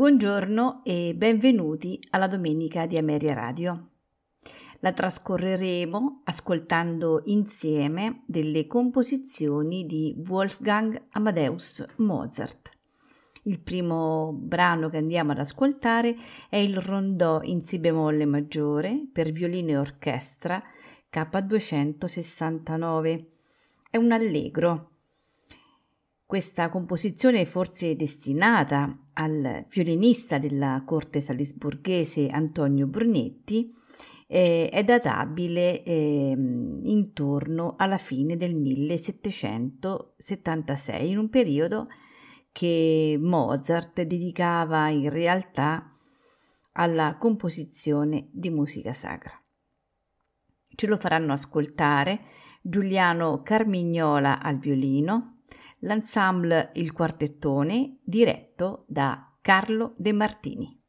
Buongiorno e benvenuti alla domenica di Ameria Radio. La trascorreremo ascoltando insieme delle composizioni di Wolfgang Amadeus Mozart. Il primo brano che andiamo ad ascoltare è il rondò in Si bemolle maggiore per violino e orchestra K269. È un allegro questa composizione forse destinata al violinista della corte salisburghese Antonio Brunetti eh, è databile eh, intorno alla fine del 1776, in un periodo che Mozart dedicava in realtà alla composizione di musica sacra. Ce lo faranno ascoltare Giuliano Carmignola al violino, l'ensemble Il Quartettone diretto da Carlo De Martini.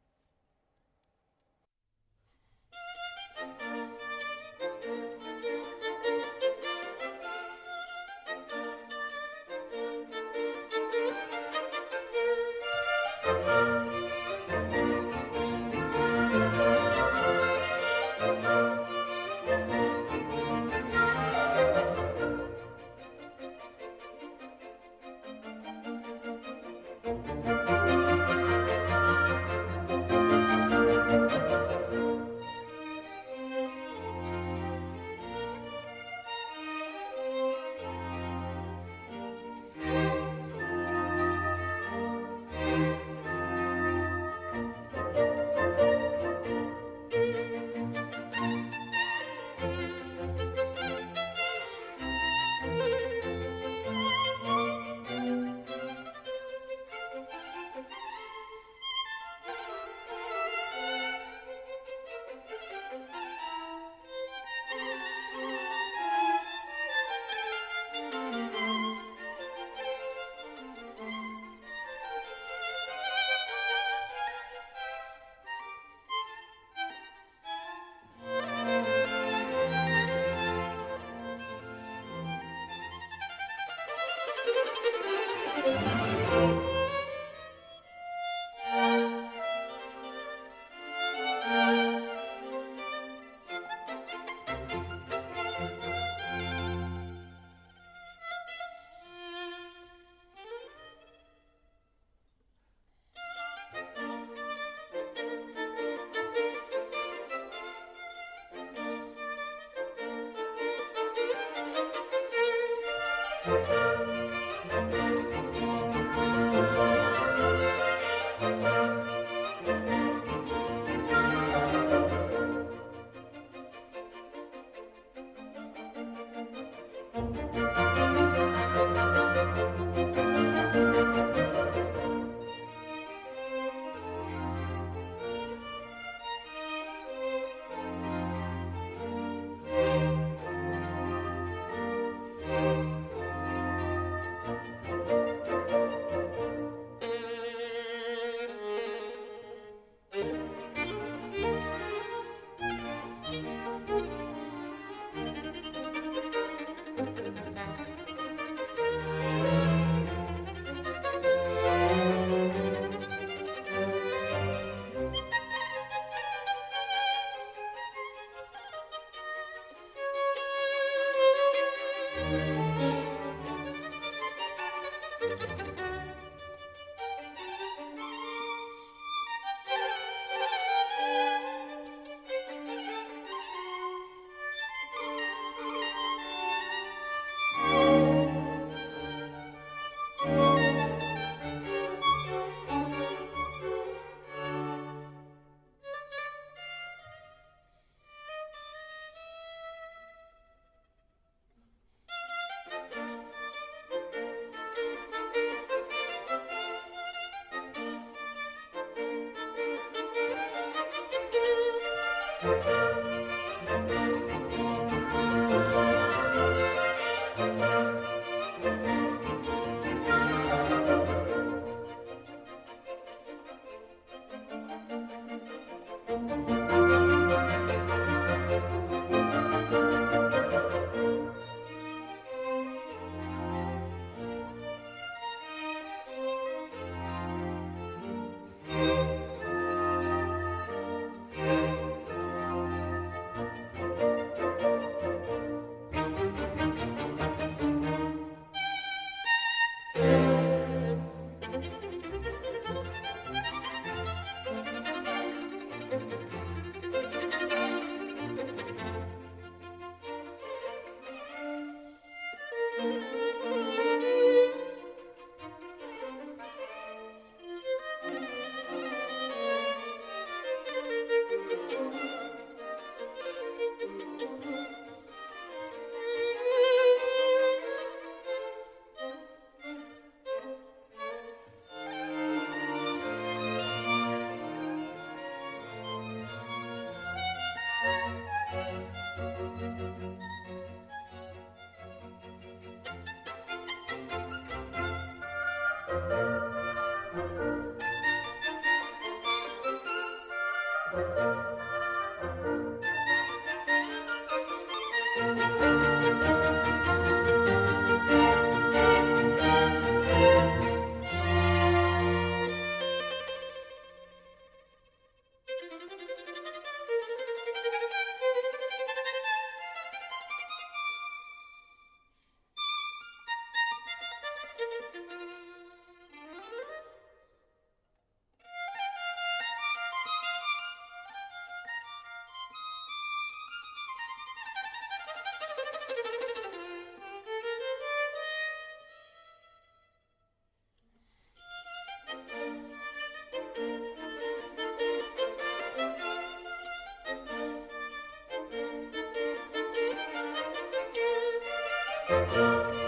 Música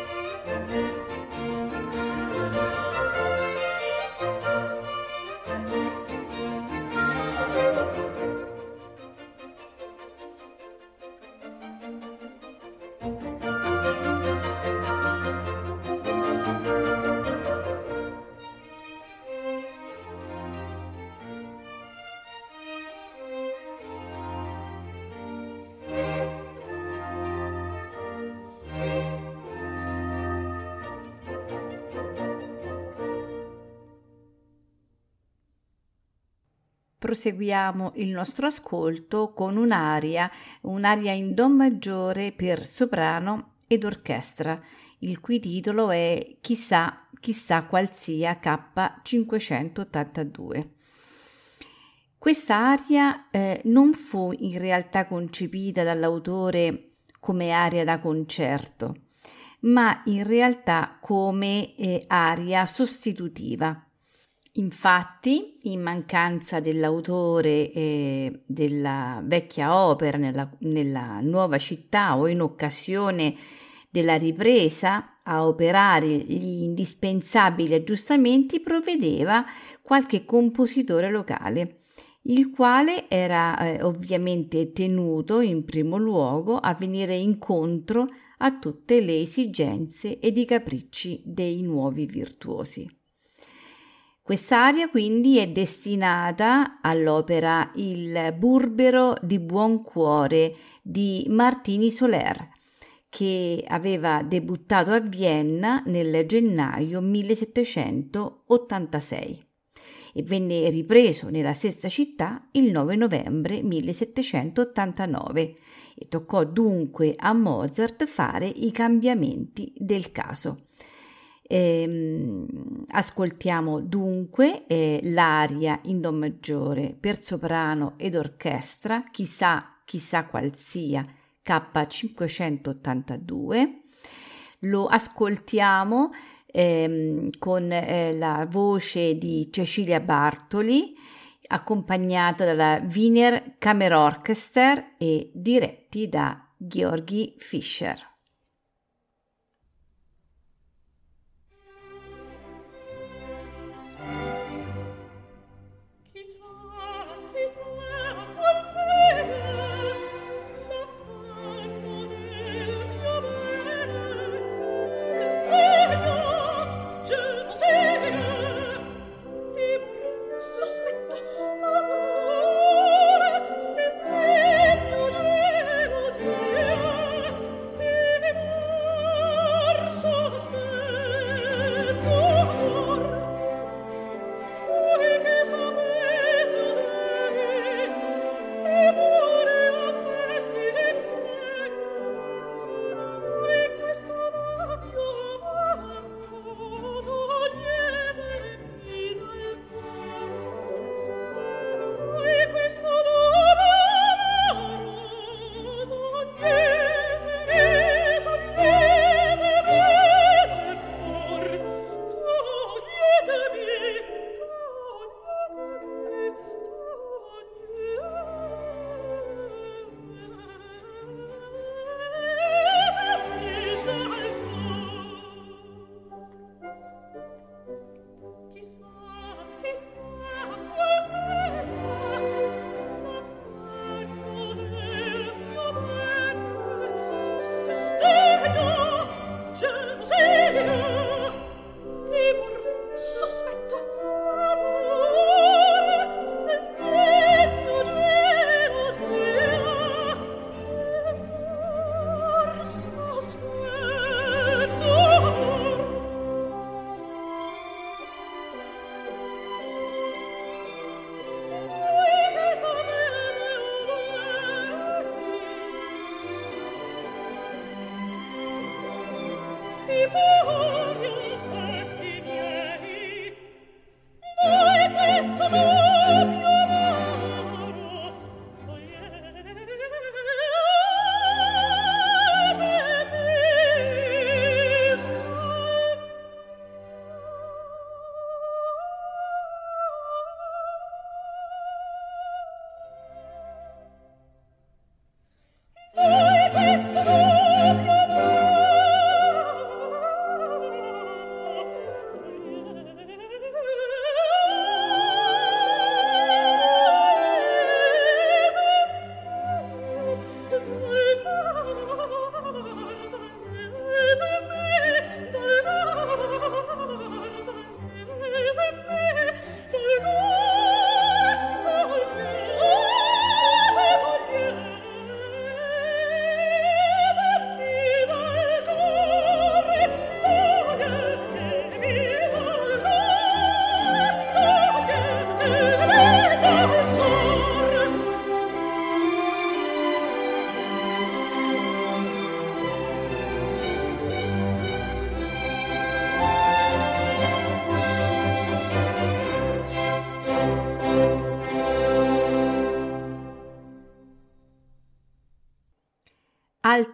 proseguiamo il nostro ascolto con un'aria, un'aria in Do maggiore per soprano ed orchestra, il cui titolo è Chissà, chissà qual sia K582. Questa aria eh, non fu in realtà concepita dall'autore come aria da concerto, ma in realtà come eh, aria sostitutiva Infatti, in mancanza dell'autore eh, della vecchia opera nella, nella nuova città o in occasione della ripresa a operare gli indispensabili aggiustamenti provvedeva qualche compositore locale, il quale era eh, ovviamente tenuto in primo luogo a venire incontro a tutte le esigenze ed i capricci dei nuovi virtuosi. Quest'aria quindi è destinata all'opera Il burbero di buon cuore di Martini Soler, che aveva debuttato a Vienna nel gennaio 1786 e venne ripreso nella stessa città il 9 novembre 1789 e toccò dunque a Mozart fare i cambiamenti del caso. Ehm, ascoltiamo dunque eh, l'aria in Do maggiore per soprano ed orchestra, chissà, chissà qual sia, K582. Lo ascoltiamo ehm, con eh, la voce di Cecilia Bartoli, accompagnata dalla Wiener Kammerorchester e diretti da Georgi Fischer.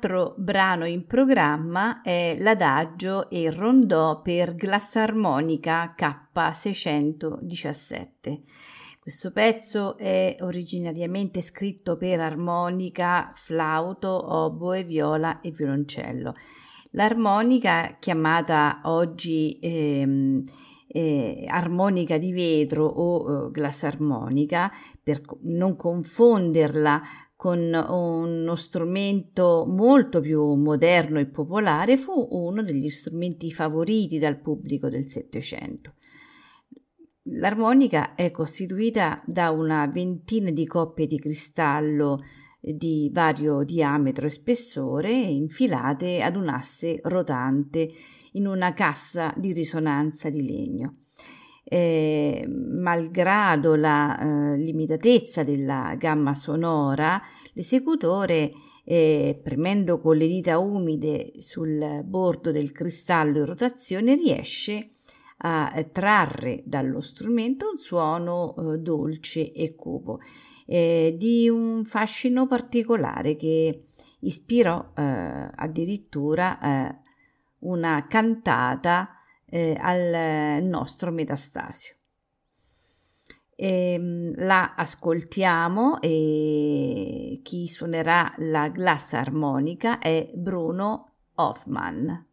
Altro brano in programma è l'adagio e il rondò per glassarmonica K617. Questo pezzo è originariamente scritto per armonica, flauto, oboe, viola e violoncello. L'armonica, chiamata oggi ehm, eh, armonica di vetro o eh, glassarmonica, per non confonderla con uno strumento molto più moderno e popolare, fu uno degli strumenti favoriti dal pubblico del Settecento. L'armonica è costituita da una ventina di coppie di cristallo di vario diametro e spessore infilate ad un asse rotante in una cassa di risonanza di legno. Eh, malgrado la eh, limitatezza della gamma sonora, l'esecutore, eh, premendo con le dita umide sul bordo del cristallo in rotazione, riesce a trarre dallo strumento un suono eh, dolce e cupo, eh, di un fascino particolare che ispirò eh, addirittura una cantata eh, al nostro Metastasio. E, ehm, la ascoltiamo e chi suonerà la glassa armonica è Bruno Hoffman.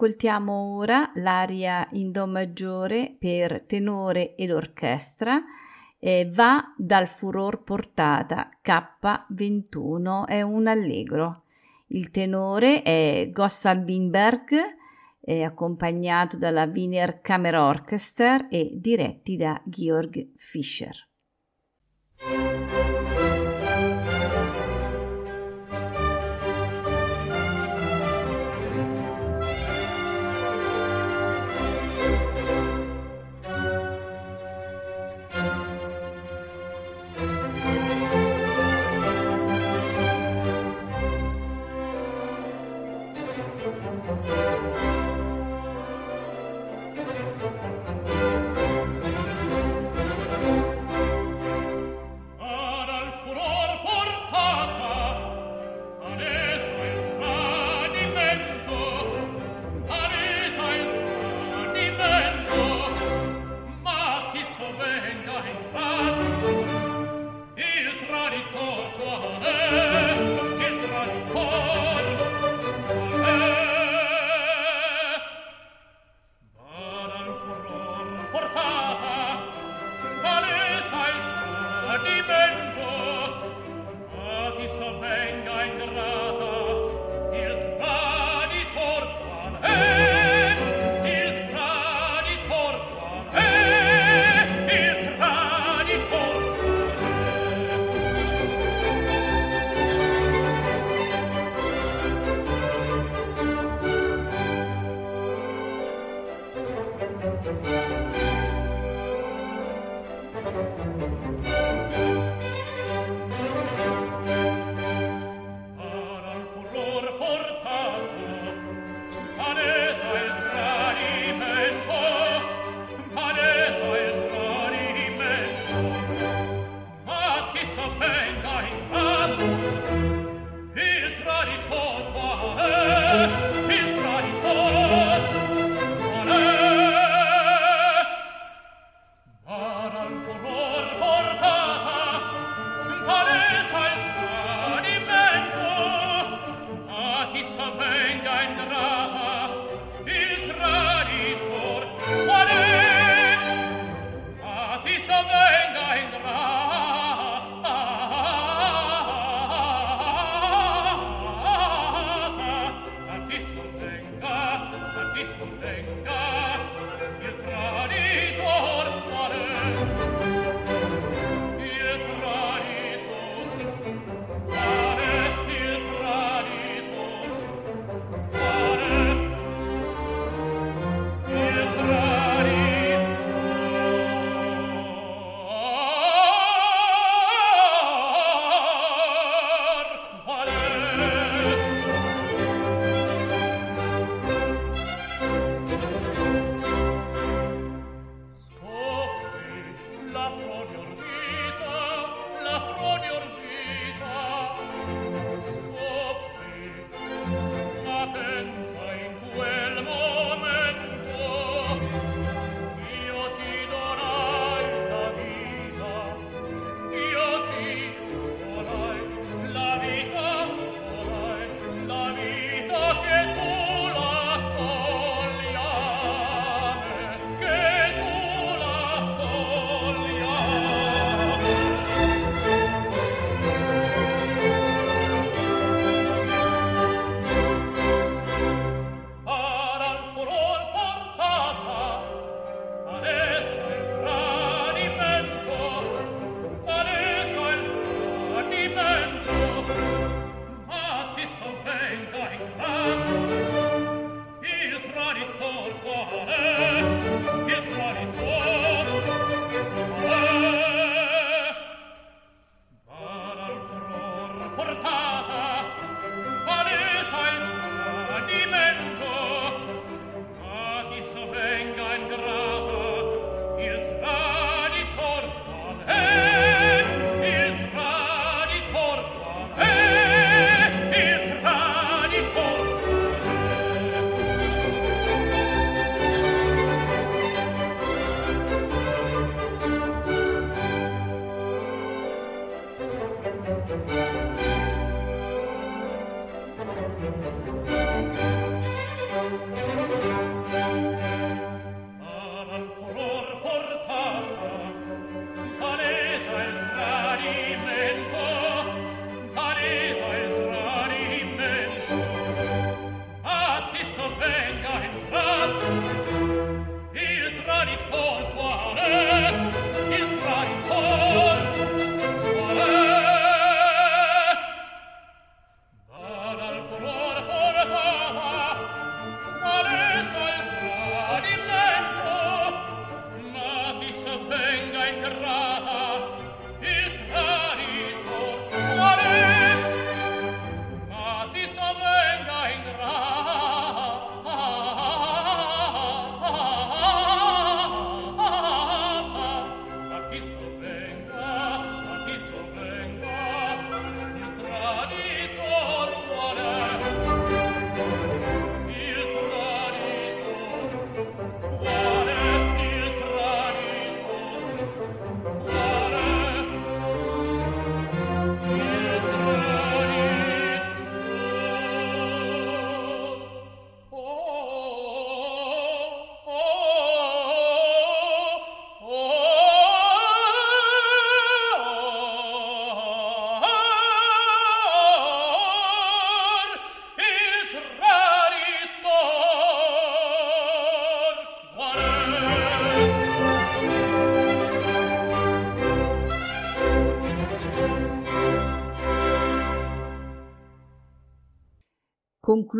Ascoltiamo ora l'aria in Do maggiore per tenore ed orchestra. Eh, va dal furor portata K21, è un allegro. Il tenore è Gossal Binberg, accompagnato dalla Wiener Kammer Orchester e diretti da Georg Fischer.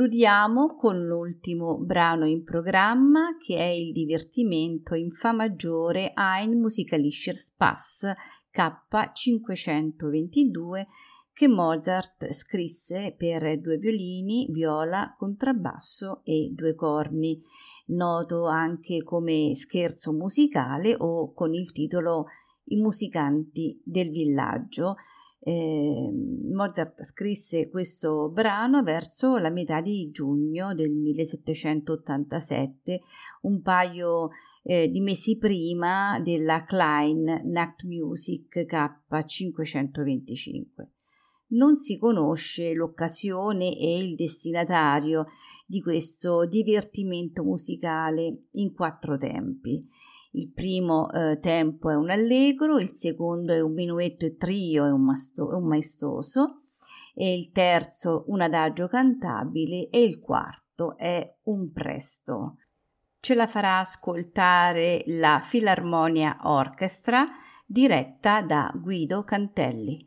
Concludiamo con l'ultimo brano in programma che è il divertimento in Fa maggiore Ein Musikalischer Spaß K522 che Mozart scrisse per due violini, viola, contrabbasso e due corni, noto anche come scherzo musicale o con il titolo I musicanti del villaggio eh, Mozart scrisse questo brano verso la metà di giugno del 1787, un paio eh, di mesi prima della Klein Nachtmusik K525. Non si conosce l'occasione e il destinatario di questo divertimento musicale in quattro tempi il primo eh, tempo è un allegro, il secondo è un minuetto e trio e un, masto- un maestoso, e il terzo un adagio cantabile e il quarto è un presto. Ce la farà ascoltare la Filarmonia Orchestra diretta da Guido Cantelli.